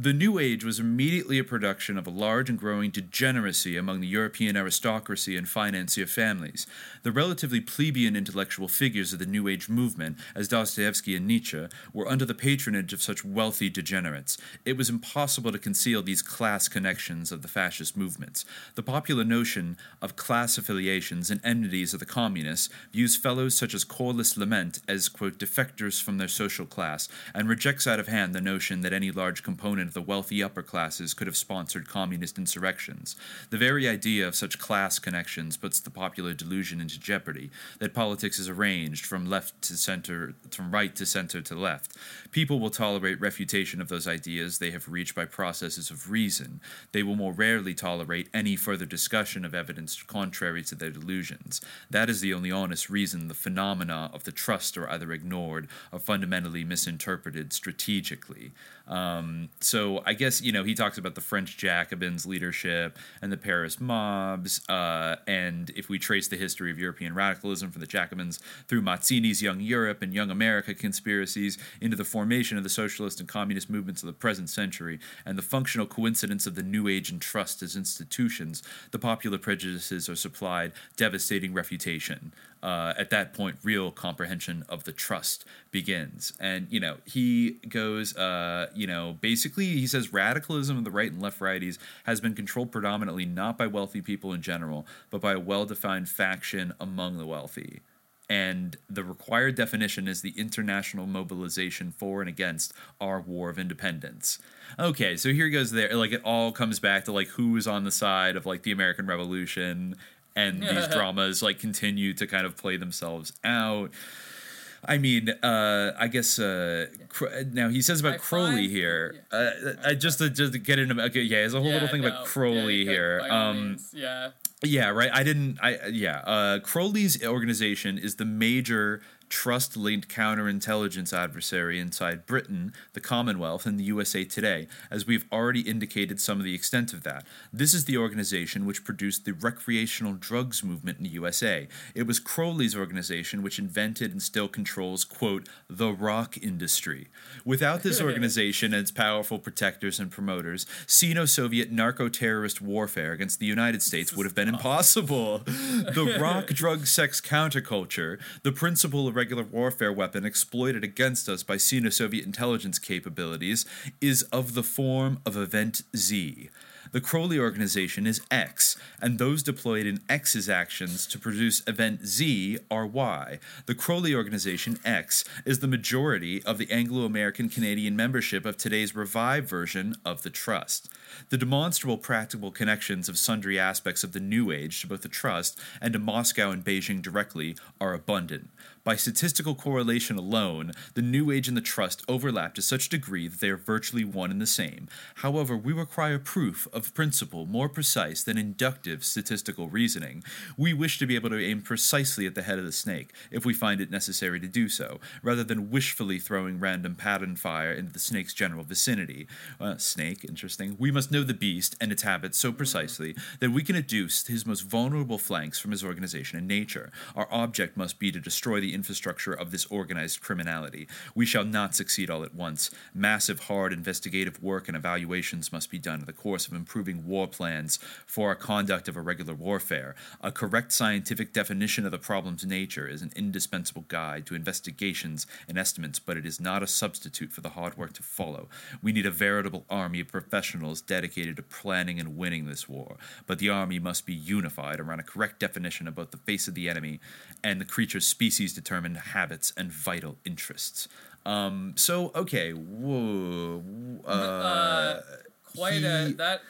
The New Age was immediately a production of a large and growing degeneracy among the European aristocracy and financier families. The relatively plebeian intellectual figures of the New Age movement, as Dostoevsky and Nietzsche, were under the patronage of such wealthy degenerates. It was impossible to conceal these class connections of the fascist movements. The popular notion of class affiliations and enmities of the communists views fellows such as Corliss Lamont as, quote, defectors from their social class, and rejects out of hand the notion that any large component of the wealthy upper classes could have sponsored communist insurrections. The very idea of such class connections puts the popular delusion into jeopardy that politics is arranged from left to center, from right to center to left. People will tolerate refutation of those ideas they have reached by processes of reason. They will more rarely tolerate any further discussion of evidence contrary to their delusions. That is the only honest reason the phenomena of the trust are either ignored or fundamentally misinterpreted strategically. Um, so I guess you know he talks about the French Jacobins' leadership and the Paris mobs, uh, and if we trace the history of European radicalism from the Jacobins through Mazzini's Young Europe and Young America conspiracies into the formation of the socialist and communist movements of the present century, and the functional coincidence of the New Age and trust as institutions, the popular prejudices are supplied devastating refutation uh, at that point, real comprehension of the trust begins. And, you know, he goes, uh, you know, basically, he says radicalism of the right and left righties has been controlled predominantly not by wealthy people in general, but by a well defined faction among the wealthy. And the required definition is the international mobilization for and against our war of independence. Okay, so here goes there. Like it all comes back to like who is on the side of like the American Revolution and these dramas like continue to kind of play themselves out. I mean, uh, I guess uh, now he says about I Crowley find, here. Yeah. Uh, I just to, just to get into okay, yeah, there's a whole yeah, little thing no, about Crowley here. Um, yeah, yeah, right. I didn't. I yeah. Uh, Crowley's organization is the major trust linked counterintelligence adversary inside Britain, the Commonwealth, and the USA Today, as we've already indicated some of the extent of that. This is the organization which produced the recreational drugs movement in the USA. It was Crowley's organization which invented and still controls, quote, the rock industry. Without this organization and its powerful protectors and promoters, Sino Soviet narco terrorist warfare against the United States would have been impossible. the rock, drug, sex counterculture, the principle of regular warfare weapon exploited against us by Sino Soviet intelligence capabilities is of the form of Event Z. The Crowley organization is X, and those deployed in X's actions to produce event Z are Y. The Crowley organization X is the majority of the Anglo American Canadian membership of today's revived version of the Trust. The demonstrable practical connections of sundry aspects of the New Age to both the Trust and to Moscow and Beijing directly are abundant. By statistical correlation alone, the New Age and the Trust overlap to such a degree that they are virtually one and the same. However, we require proof of principle more precise than inductive statistical reasoning. We wish to be able to aim precisely at the head of the snake, if we find it necessary to do so, rather than wishfully throwing random pattern fire into the snake's general vicinity. Uh, snake, interesting. We must know the beast and its habits so precisely that we can adduce his most vulnerable flanks from his organization and nature. Our object must be to destroy the infrastructure of this organized criminality. We shall not succeed all at once. Massive, hard investigative work and evaluations must be done in the course of improving war plans for our conduct of irregular warfare. A correct scientific definition of the problem's nature is an indispensable guide to investigations and estimates, but it is not a substitute for the hard work to follow. We need a veritable army of professionals dedicated to planning and winning this war, but the army must be unified around a correct definition of both the face of the enemy and the creature's species determined habits and vital interests. Um, so okay, whoa, uh, uh, quite he, a that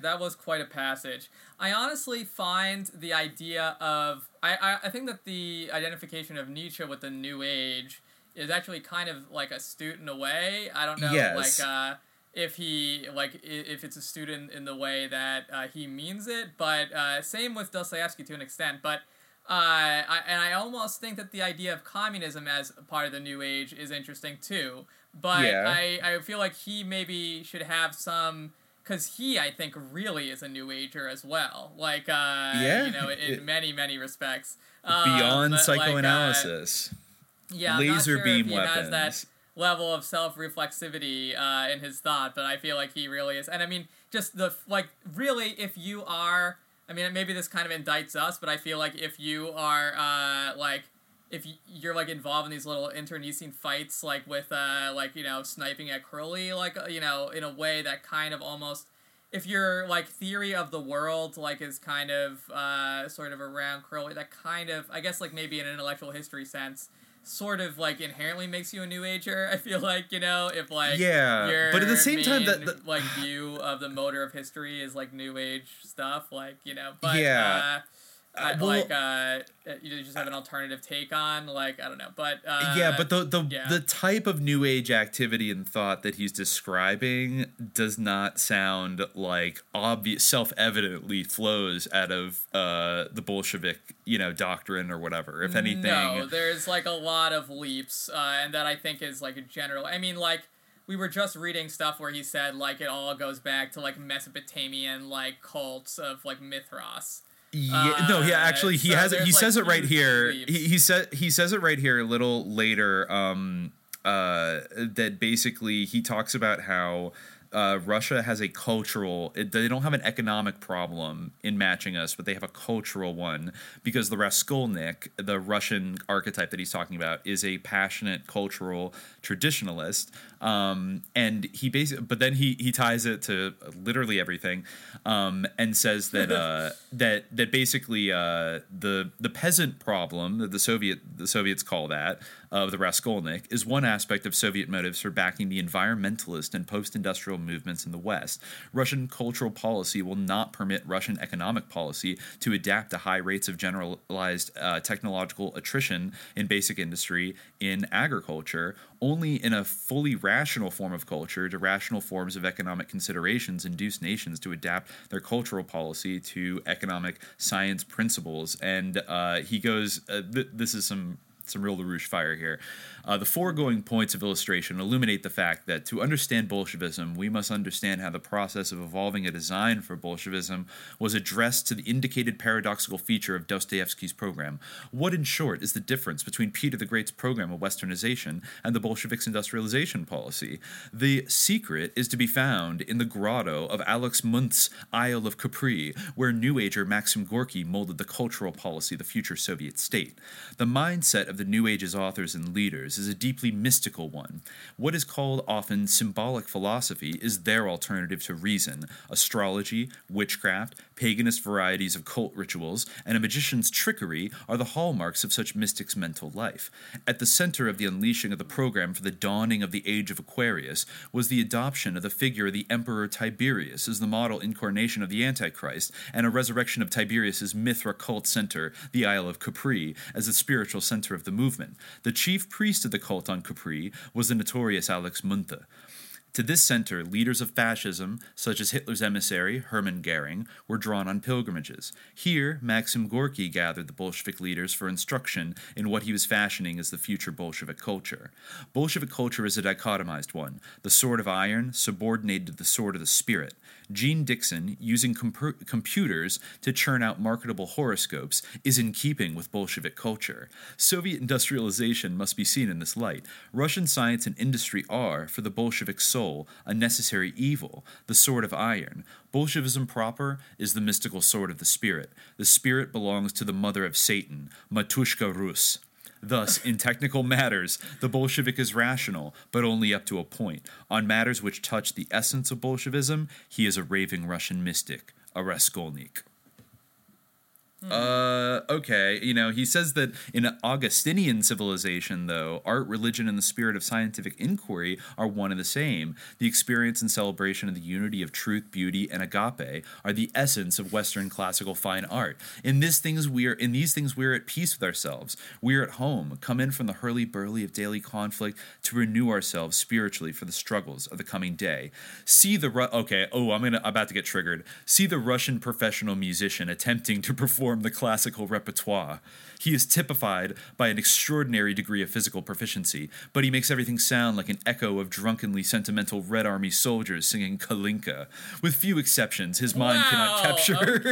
that was quite a passage. I honestly find the idea of I, I, I think that the identification of Nietzsche with the New Age is actually kind of like astute in a way. I don't know, yes. like uh, if he like if it's a student in the way that uh, he means it, but uh, same with Dostoevsky to an extent, but uh, I, and I almost think that the idea of communism as part of the new age is interesting too. But yeah. I, I feel like he maybe should have some because he I think really is a new ager as well. Like uh, yeah, you know, in it, many many respects. Um, beyond psychoanalysis. Like, uh, yeah, laser sure beam weapons. that level of self reflexivity uh, in his thought, but I feel like he really is. And I mean, just the like, really, if you are, I mean, maybe this kind of indicts us, but I feel like if you are uh, like if you're like involved in these little internecine fights like with uh like you know sniping at Crowley, like uh, you know in a way that kind of almost if your like theory of the world like is kind of uh sort of around Crowley that kind of I guess like maybe in an intellectual history sense sort of like inherently makes you a new ager i feel like you know if like yeah but at the same time that like view of the motor of history is like new age stuff like you know but yeah. uh, uh, well, like uh, you just have an alternative take on like I don't know, but uh, yeah, but the the yeah. the type of new age activity and thought that he's describing does not sound like obvious, self evidently flows out of uh, the Bolshevik you know doctrine or whatever. If anything, no, there's like a lot of leaps, uh, and that I think is like a general. I mean, like we were just reading stuff where he said like it all goes back to like Mesopotamian like cults of like Mithras yeah, uh, no, yeah, actually, he so has it. He says it right here. He, he said he says it right here a little later. Um, uh, that basically he talks about how uh, Russia has a cultural. It, they don't have an economic problem in matching us, but they have a cultural one because the Raskolnik, the Russian archetype that he's talking about, is a passionate cultural traditionalist. Um, and he basically, but then he he ties it to literally everything, um, and says that uh, that that basically uh, the the peasant problem that the Soviet the Soviets call that of the Raskolnik is one aspect of Soviet motives for backing the environmentalist and post industrial movements in the West. Russian cultural policy will not permit Russian economic policy to adapt to high rates of generalized uh, technological attrition in basic industry in agriculture. Only in a fully rational form of culture do rational forms of economic considerations induce nations to adapt their cultural policy to economic science principles. And uh, he goes, uh, th- this is some some real LaRouche fire here. Uh, the foregoing points of illustration illuminate the fact that to understand Bolshevism, we must understand how the process of evolving a design for Bolshevism was addressed to the indicated paradoxical feature of Dostoevsky's program. What, in short, is the difference between Peter the Great's program of westernization and the Bolsheviks' industrialization policy? The secret is to be found in the grotto of Alex Munthe's Isle of Capri, where New Ager Maxim Gorky molded the cultural policy of the future Soviet state. The mindset of the New Age's authors and leaders is a deeply mystical one. What is called often symbolic philosophy is their alternative to reason. Astrology, witchcraft, paganist varieties of cult rituals, and a magician's trickery are the hallmarks of such mystics' mental life. At the center of the unleashing of the program for the dawning of the age of Aquarius was the adoption of the figure of the Emperor Tiberius as the model incarnation of the Antichrist, and a resurrection of Tiberius's Mithra cult center, the Isle of Capri, as the spiritual center of the movement. The chief priest of the cult on Capri was the notorious Alex Munthe. To this center, leaders of fascism, such as Hitler's emissary, Hermann Goering, were drawn on pilgrimages. Here, Maxim Gorky gathered the Bolshevik leaders for instruction in what he was fashioning as the future Bolshevik culture. Bolshevik culture is a dichotomized one the sword of iron subordinated to the sword of the spirit. Jeane Dixon, using computers to churn out marketable horoscopes, is in keeping with Bolshevik culture. Soviet industrialization must be seen in this light. Russian science and industry are, for the Bolshevik soul, a necessary evil, the sword of iron. Bolshevism proper is the mystical sword of the spirit. The spirit belongs to the mother of Satan, Matushka Rus. Thus, in technical matters, the Bolshevik is rational, but only up to a point. On matters which touch the essence of Bolshevism, he is a raving Russian mystic, a Raskolnik. Hmm. Uh, okay. You know, he says that in Augustinian civilization, though, art, religion, and the spirit of scientific inquiry are one and the same. The experience and celebration of the unity of truth, beauty, and agape are the essence of Western classical fine art. In these things, we are in these things we are at peace with ourselves. We are at home, come in from the hurly burly of daily conflict to renew ourselves spiritually for the struggles of the coming day. See the Ru- okay. Oh, I'm gonna about to get triggered. See the Russian professional musician attempting to perform form the classical repertoire. He is typified by an extraordinary degree of physical proficiency, but he makes everything sound like an echo of drunkenly sentimental Red Army soldiers singing Kalinka. With few exceptions, his mind wow, cannot capture.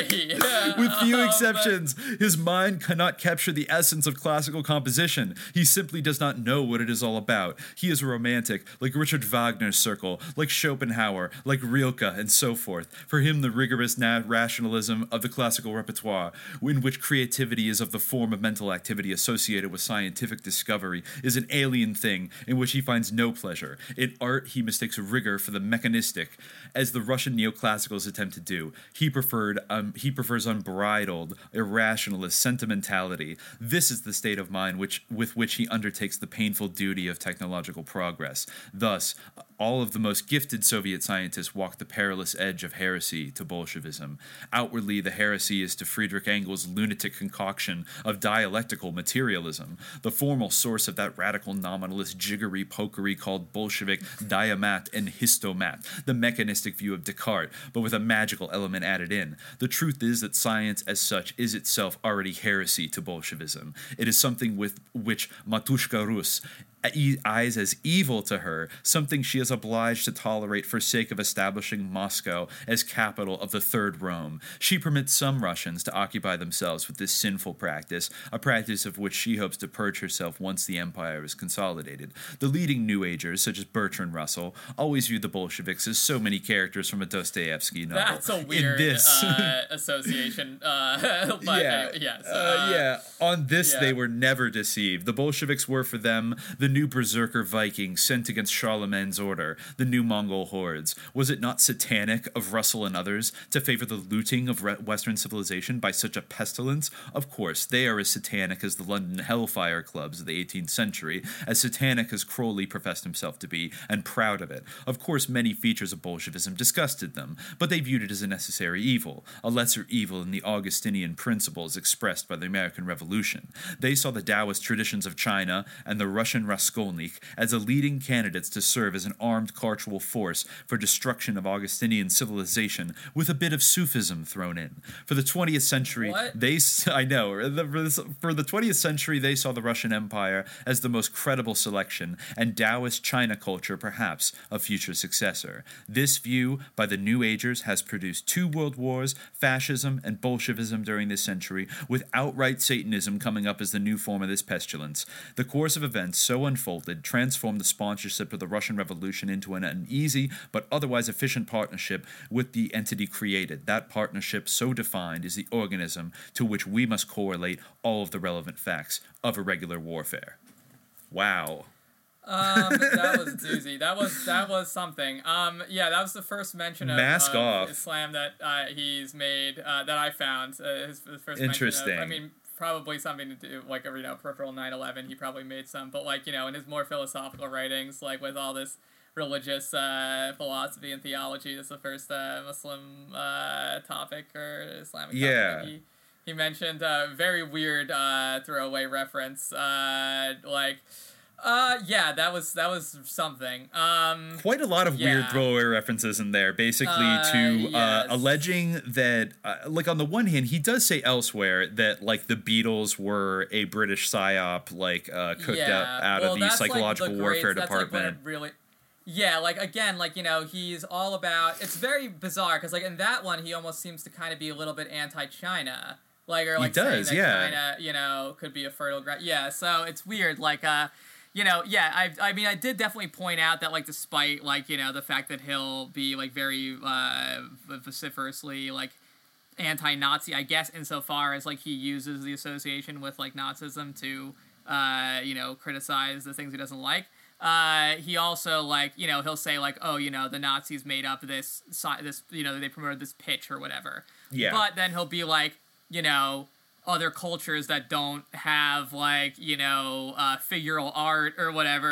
Okay. With few exceptions, his mind cannot capture the essence of classical composition. He simply does not know what it is all about. He is a romantic, like Richard Wagner's circle, like Schopenhauer, like Rilke, and so forth. For him, the rigorous na- rationalism of the classical repertoire, in which creativity is of the form of mental activity associated with scientific discovery is an alien thing in which he finds no pleasure. In art, he mistakes rigor for the mechanistic, as the Russian neoclassicals attempt to do. He preferred um, he prefers unbridled, irrationalist sentimentality. This is the state of mind which with which he undertakes the painful duty of technological progress. Thus, all of the most gifted Soviet scientists walk the perilous edge of heresy to Bolshevism. Outwardly, the heresy is to Friedrich Engels' lunatic concoction of dialectical materialism, the formal source of that radical nominalist jiggery pokery called Bolshevik diamat and histomat, the mechanistic view of Descartes, but with a magical element added in. The truth is that science as such is itself already heresy to Bolshevism. It is something with which Matushka Rus eyes as evil to her, something she is obliged to tolerate for sake of establishing Moscow as capital of the Third Rome. She permits some Russians to occupy themselves with this sinful practice, a practice of which she hopes to purge herself once the empire is consolidated. The leading New Agers, such as Bertrand Russell, always view the Bolsheviks as so many characters from a Dostoevsky novel. That's a weird this, uh, association. Uh, yeah, yeah, so, uh, uh, yeah. On this, yeah. they were never deceived. The Bolsheviks were for them the new berserker Vikings sent against Charlemagne's order, the new Mongol hordes? Was it not satanic of Russell and others to favor the looting of Western civilization by such a pestilence? Of course, they are as satanic as the London Hellfire clubs of the 18th century, as satanic as Crowley professed himself to be, and proud of it. Of course, many features of Bolshevism disgusted them, but they viewed it as a necessary evil, a lesser evil in the Augustinian principles expressed by the American Revolution. They saw the Taoist traditions of China and the Russian Raskolnik as a leading candidates to serve as an armed cultural force for destruction of Augustinian civilization with a bit of Sufism thrown in. For the 20th century, what? they I know for the 20th century they saw the Russian Empire as the most credible selection and Taoist China culture perhaps a future successor. This view by the New Agers has produced two world wars, fascism and Bolshevism during this century, with outright Satanism coming up as the new form of this pestilence. The course of events so unfolded transformed the sponsorship of the Russian Revolution into an uneasy but otherwise efficient partnership with the entity created. That partnership, so defined, is the organism to which we must correlate all of the relevant facts of irregular warfare. Wow. um, that was doozy. That was that was something. Um, yeah, that was the first mention of, Mask of off. Islam that uh, he's made uh, that I found. Uh, his, his first Interesting. Of, I mean, probably something to do like you know peripheral 9-11 he probably made some but like you know in his more philosophical writings like with all this religious uh, philosophy and theology this is the first uh, muslim uh, topic or islamic yeah. topic he, he mentioned a very weird uh, throwaway reference uh, like uh, yeah, that was that was something. Um, Quite a lot of yeah. weird throwaway references in there, basically Uh, to yes. uh, alleging that, uh, like on the one hand, he does say elsewhere that like the Beatles were a British psyop, like uh, cooked yeah. out, out well, of the that's, like, psychological the warfare grades, that's, like, department. really. Yeah, like again, like you know, he's all about. It's very bizarre because like in that one, he almost seems to kind of be a little bit anti-China, like or like does, saying that yeah. China, you know, could be a fertile ground. Yeah, so it's weird. Like, uh, you know, yeah, I, I mean, I did definitely point out that like despite like you know the fact that he'll be like very uh, vociferously like anti-Nazi, I guess, insofar as like he uses the association with like Nazism to, uh, you know, criticize the things he doesn't like. Uh, he also like you know he'll say like oh you know the Nazis made up this this you know they promoted this pitch or whatever. Yeah. But then he'll be like you know other cultures that don't have like you know uh, figural art or whatever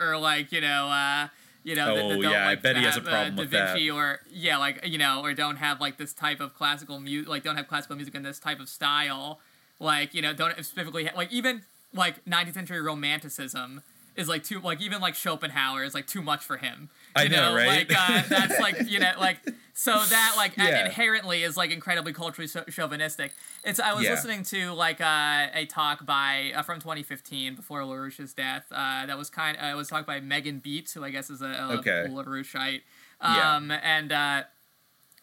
or, or like you know uh, you know that, that Oh, don't, yeah, I like, bet he has a uh, problem Da with that. Vinci or yeah like you know or don't have like this type of classical music like don't have classical music in this type of style like you know don't specifically ha- like even like 19th century romanticism is like too like even like Schopenhauer is like too much for him. I You know, right? Like uh, that's like you know like so that like yeah. inherently is like incredibly culturally chauvinistic. It's I was yeah. listening to like uh, a talk by uh, from 2015 before LaRouche's death. Uh, that was kind. Uh, it was talked by Megan Beets, who I guess is a, a okay. LaRoucheite. Um, yeah. and uh,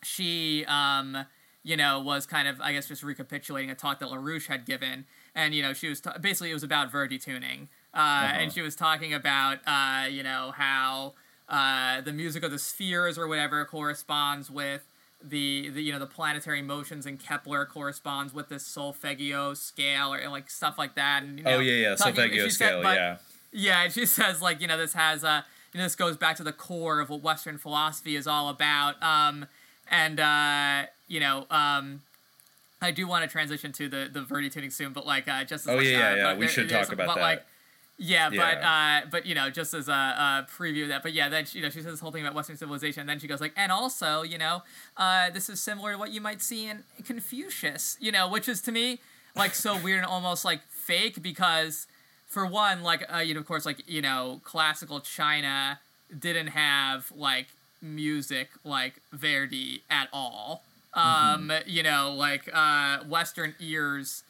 she um, you know was kind of I guess just recapitulating a talk that LaRouche had given, and you know she was t- basically it was about Verdi tuning, uh, uh-huh. and she was talking about uh, you know how uh, the music of the spheres or whatever corresponds with the, the you know the planetary motions and Kepler corresponds with this solfeggio scale or like stuff like that. And, you know, oh yeah, yeah, talking, solfeggio scale, said, but, yeah. Yeah, and she says like you know this has uh you know this goes back to the core of what Western philosophy is all about. Um, and uh, you know um. I do want to transition to the the Verdi tuning soon, but like uh, just as oh like, yeah, uh, yeah, we should talk about but, that. Like, yeah, yeah, but uh, but you know, just as a, a, preview of that. But yeah, then she, you know she says this whole thing about Western civilization, and then she goes like, and also, you know, uh, this is similar to what you might see in Confucius, you know, which is to me like so weird and almost like fake because, for one, like uh, you know, of course, like you know, classical China didn't have like music like Verdi at all. Mm-hmm. Um, you know, like uh, Western ears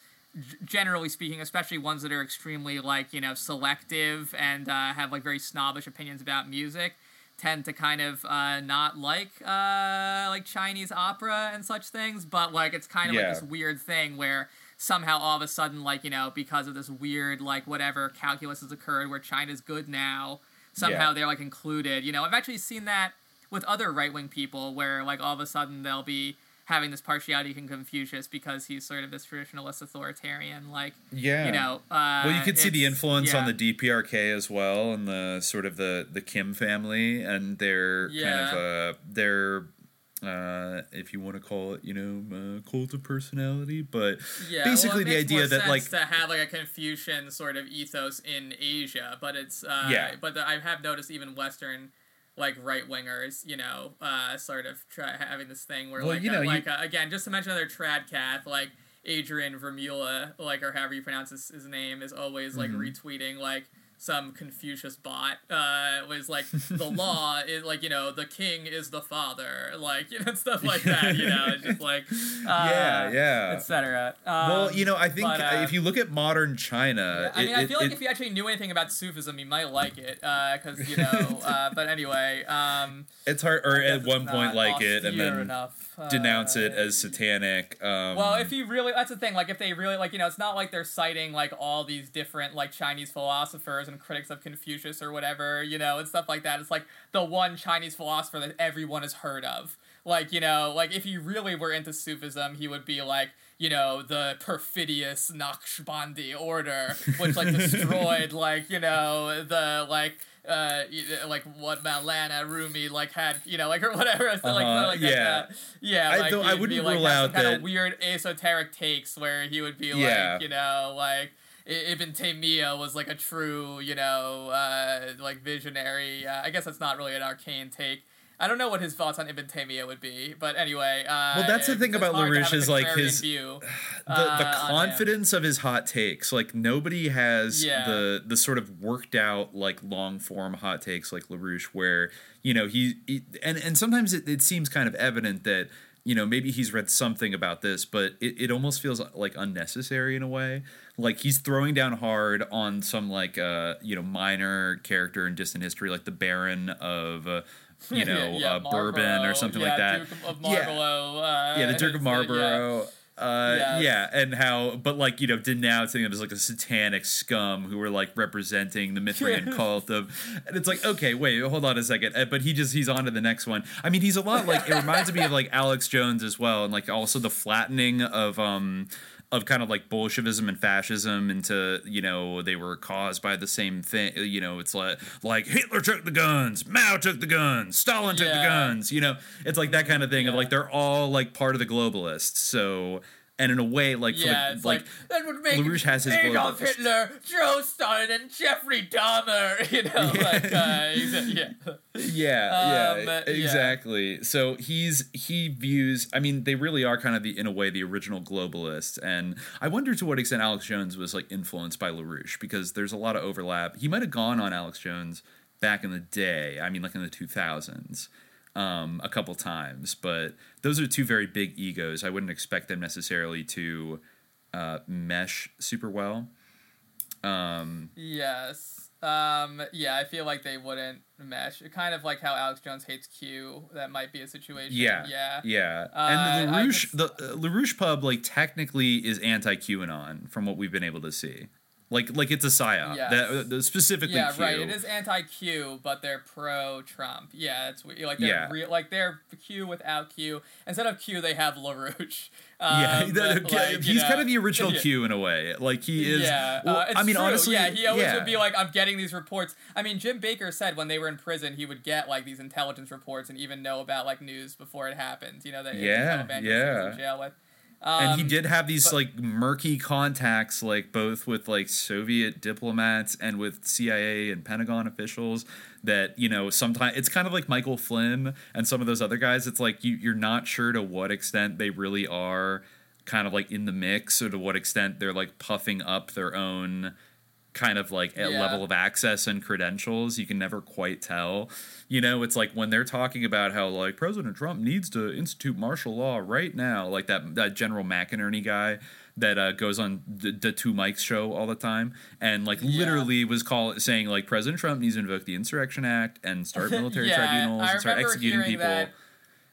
generally speaking, especially ones that are extremely like you know selective and uh, have like very snobbish opinions about music, tend to kind of uh, not like uh, like Chinese opera and such things. But like it's kind of yeah. like this weird thing where somehow all of a sudden like you know because of this weird like whatever calculus has occurred where China's good now somehow yeah. they're like included. You know, I've actually seen that with other right wing people where like all of a sudden they'll be having this partiality in Confucius because he's sort of this traditionalist authoritarian, like yeah, you know. Uh, well, you could see the influence yeah. on the DPRK as well, and the sort of the the Kim family and their yeah. kind of uh, their. Uh, if you want to call it, you know, uh, cult of personality, but yeah, basically well, the idea that like to have like a Confucian sort of ethos in Asia, but it's uh, yeah, but the, I have noticed even Western like right wingers, you know, uh, sort of try having this thing where well, like, you know, uh, like you... uh, again, just to mention another trad cat, like Adrian Vermula, like or however you pronounce his, his name, is always like mm-hmm. retweeting like some Confucius bot uh, was like the law is like you know the king is the father like you know stuff like that you know it's just like uh, yeah yeah etc. Um, well, you know I think but, uh, if you look at modern China, yeah, I mean I feel like it, if you actually knew anything about Sufism, you might like it because uh, you know. Uh, but anyway, um, it's hard or at one point like it and then. Enough denounce it as satanic. Um, well, if you really, that's the thing. Like, if they really, like, you know, it's not like they're citing like all these different like Chinese philosophers and critics of Confucius or whatever, you know, and stuff like that. It's like the one Chinese philosopher that everyone has heard of. Like, you know, like if he really were into Sufism, he would be like, you know, the perfidious Naqshbandi order, which like destroyed like, you know, the like uh, like what Malana Rumi like had, you know, like or whatever. So, uh-huh. like, like yeah, uh, yeah. I, like, I wouldn't be, like, rule out kind that of weird esoteric takes where he would be yeah. like, you know, like. Ibn Taymiyyah was like a true, you know, uh, like visionary. Uh, I guess that's not really an arcane take, I don't know what his thoughts on Ibn Taymiyyah would be, but anyway. Uh, well, that's the thing about LaRouche is like his view, the uh, the confidence of his hot takes. Like nobody has yeah. the the sort of worked out like long form hot takes like LaRouche, where you know he, he and and sometimes it, it seems kind of evident that you know maybe he's read something about this but it, it almost feels like unnecessary in a way like he's throwing down hard on some like uh you know minor character in distant history like the baron of uh, you know, yeah, yeah, uh, bourbon or something yeah, like that. Duke of Marlborough. Uh, yeah the Duke of Marlborough. Uh, yes. yeah, and how, but like you know, denouncing them as like a satanic scum who were like representing the Mithrian cult of, and it's like, okay, wait, hold on a second, uh, but he just he's on to the next one. I mean, he's a lot like it reminds me of like Alex Jones as well, and like also the flattening of um of kind of like Bolshevism and fascism into you know they were caused by the same thing. You know, it's like like Hitler took the guns, Mao took the guns, Stalin took yeah. the guns. You know, it's like that kind of thing yeah. of like they're all like part of the globalists. So and in a way, like yeah, the, like, like, that would make LaRouche has his Adolf Hitler, Joe Stalin, and Jeffrey Dahmer. You know, yeah. like uh, yeah, yeah, um, yeah, exactly. Yeah. So he's he views. I mean, they really are kind of the in a way the original globalists, and I wonder to what extent Alex Jones was like influenced by LaRouche because there's a lot of overlap. He might have gone on Alex Jones back in the day. I mean, like in the two thousands um, a couple times, but those are two very big egos. I wouldn't expect them necessarily to uh, mesh super well. Um, yes. Um, yeah, I feel like they wouldn't mesh. Kind of like how Alex Jones hates Q. That might be a situation. Yeah, yeah, yeah. Uh, and the LaRouche, just, the uh, LaRouche pub, like technically is anti QAnon from what we've been able to see. Like, like it's a psyop. Yes. That, uh, specifically. Yeah, Q. right. It is anti-Q, but they're pro-Trump. Yeah, it's like they're yeah. real. Like they're Q without Q. Instead of Q, they have LaRouche. Um, yeah, the, like, he's know, kind of the original. Q in a way. Like he is. Yeah, well, uh, I mean, true. honestly, yeah, he always yeah. would be like, "I'm getting these reports." I mean, Jim Bakker said when they were in prison, he would get like these intelligence reports and even know about like news before it happened. You know that yeah, yeah. in jail with. Um, and he um, did have these but, like murky contacts, like both with like Soviet diplomats and with CIA and Pentagon officials. That you know, sometimes it's kind of like Michael Flynn and some of those other guys. It's like you you're not sure to what extent they really are kind of like in the mix, or to what extent they're like puffing up their own kind of like yeah. level of access and credentials. You can never quite tell. You know, it's like when they're talking about how like President Trump needs to institute martial law right now, like that that General McInerney guy that uh, goes on the, the two mics show all the time and like yeah. literally was call saying like President Trump needs to invoke the Insurrection Act and start military yeah, tribunals and start executing people. That.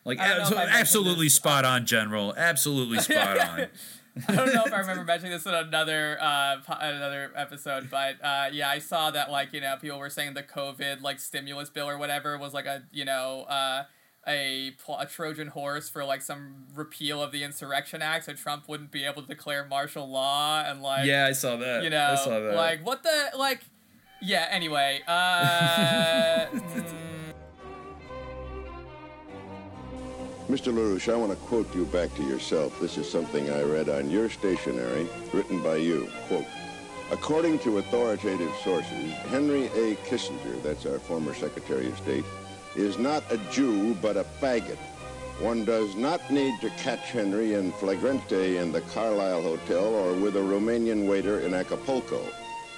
Like absolutely spot on, General. Absolutely spot on. I don't know if I remember mentioning this in another uh, another episode, but uh, yeah, I saw that like you know people were saying the COVID like stimulus bill or whatever was like a you know uh, a a Trojan horse for like some repeal of the Insurrection Act, so Trump wouldn't be able to declare martial law and like yeah, I saw that. You know, I saw that. like what the like. Yeah. Anyway. Uh, mm, Mr. LaRouche, I want to quote you back to yourself. This is something I read on your stationery, written by you. Quote, According to authoritative sources, Henry A. Kissinger, that's our former Secretary of State, is not a Jew, but a faggot. One does not need to catch Henry in flagrante in the Carlyle Hotel or with a Romanian waiter in Acapulco.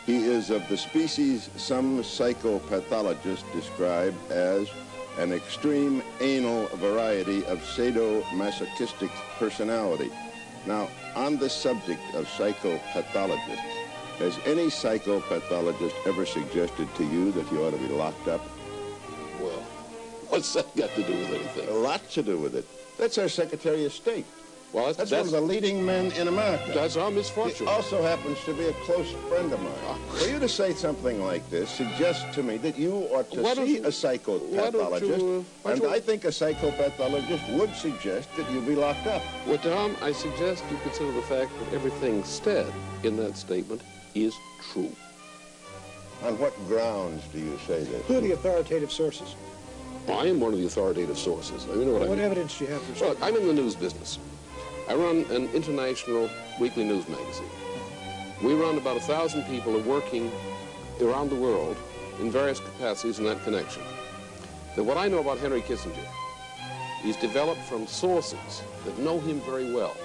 He is of the species some psychopathologists describe as an extreme anal variety of sadomasochistic personality. Now, on the subject of psychopathologists, has any psychopathologist ever suggested to you that you ought to be locked up? Well, what's that got to do with anything? A lot to do with it. That's our Secretary of State. Well, that's, that's, that's, one of the leading men in America. That's our misfortune. He also happens to be a close friend of mine. Ah. For you to say something like this suggests to me that you ought to why see a psychopathologist, you, uh, and I think a psychopathologist would suggest that you be locked up. Well, Tom, I suggest you consider the fact that everything said in that statement is true. On what grounds do you say this? Who are the authoritative sources? I am one of the authoritative sources. You know what, what I mean? evidence do you have for Well, I'm in the news business. I run an international weekly news magazine. We run about a thousand people are working around the world in various capacities in that connection. That what I know about Henry Kissinger is developed from sources that know him very well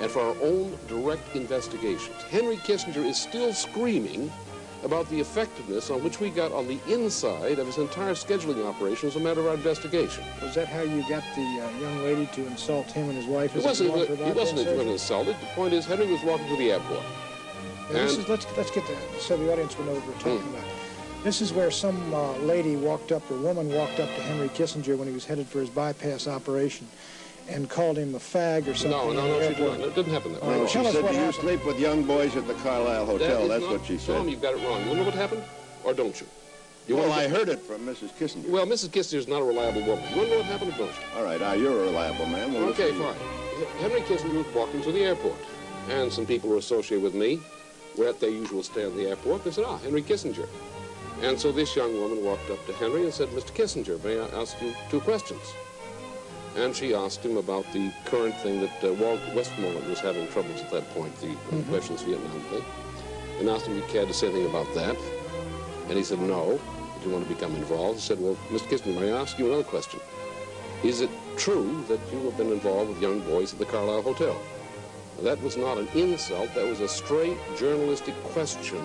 and for our own direct investigations. Henry Kissinger is still screaming about the effectiveness on which we got on the inside of his entire scheduling operation as a matter of our investigation. Was that how you got the uh, young lady to insult him and his wife? It wasn't, he wasn't, he wasn't insulted. The point is, Henry was walking to the airport. Yeah, and is, let's, let's get that so the audience will know what we're talking hmm. about. This is where some uh, lady walked up, or woman walked up to Henry Kissinger when he was headed for his bypass operation and called him a fag or something. No, no, no, she didn't. It didn't happen that way. Oh, she said you happened. sleep with young boys at the Carlyle Hotel. That That's not, what she said. Tom, you've got it wrong. You know what happened? Or don't you? you well, I heard it from Mrs. Kissinger. Well, Mrs. Kissinger is not a reliable woman. You want to know what happened or don't you? All right, now you're a reliable man. We'll okay, fine. Henry Kissinger was walking to the airport, and some people who are associated with me were at their usual stand at the airport. They said, ah, Henry Kissinger. And so this young woman walked up to Henry and said, Mr. Kissinger, may I ask you two questions? And she asked him about the current thing that uh, Walt Westmoreland was having troubles at that point, the mm -hmm. questions Vietnam thing, and asked him if he cared to say anything about that. And he said no, he didn't want to become involved. He said, well, Mr. Kissinger, may I ask you another question? Is it true that you have been involved with young boys at the Carlyle Hotel? That was not an insult, that was a straight journalistic question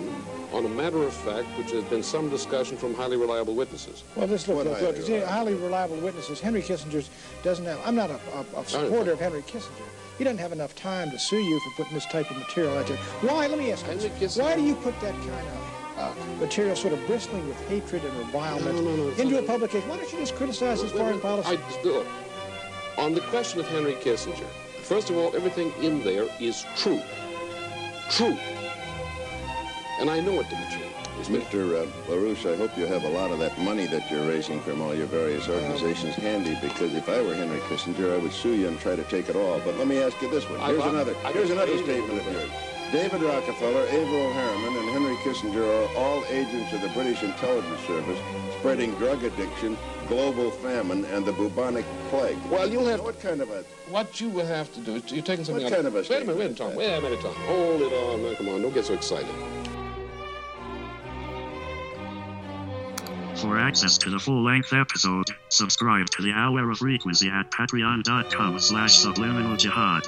on a matter of fact which has been some discussion from highly reliable witnesses. Well, this look, look, look. Highly, highly reliable witnesses. Henry Kissinger doesn't have. I'm not a, a, a supporter of Henry Kissinger. He doesn't have enough time to sue you for putting this type of material out there. Why? Let me ask you. Why do you put that kind of uh, material sort of bristling with hatred and revilement no, no, no, into a publication? Why don't you just criticize his foreign policy? I, do. on the question of Henry Kissinger, First of all, everything in there is true. True. And I know it to be true. Mr. Uh, LaRouche, I hope you have a lot of that money that you're raising from all your various organizations handy, because if I were Henry Kissinger, I would sue you and try to take it all. But let me ask you this one. Here's another, here's another statement of yours. David Rockefeller, Averell Harriman, and Henry Kissinger are all agents of the British intelligence service spreading drug addiction, global famine, and the bubonic plague. Well, you'll have... What kind of a... What you will have to do is... You're taking something what kind of, a... Wait a minute, wait a minute, Tom. Wait a minute, Tom. Hold it on. Come on. Don't get so excited. For access to the full-length episode, subscribe to the Hour of Frequency at patreon.com slash subliminal jihad.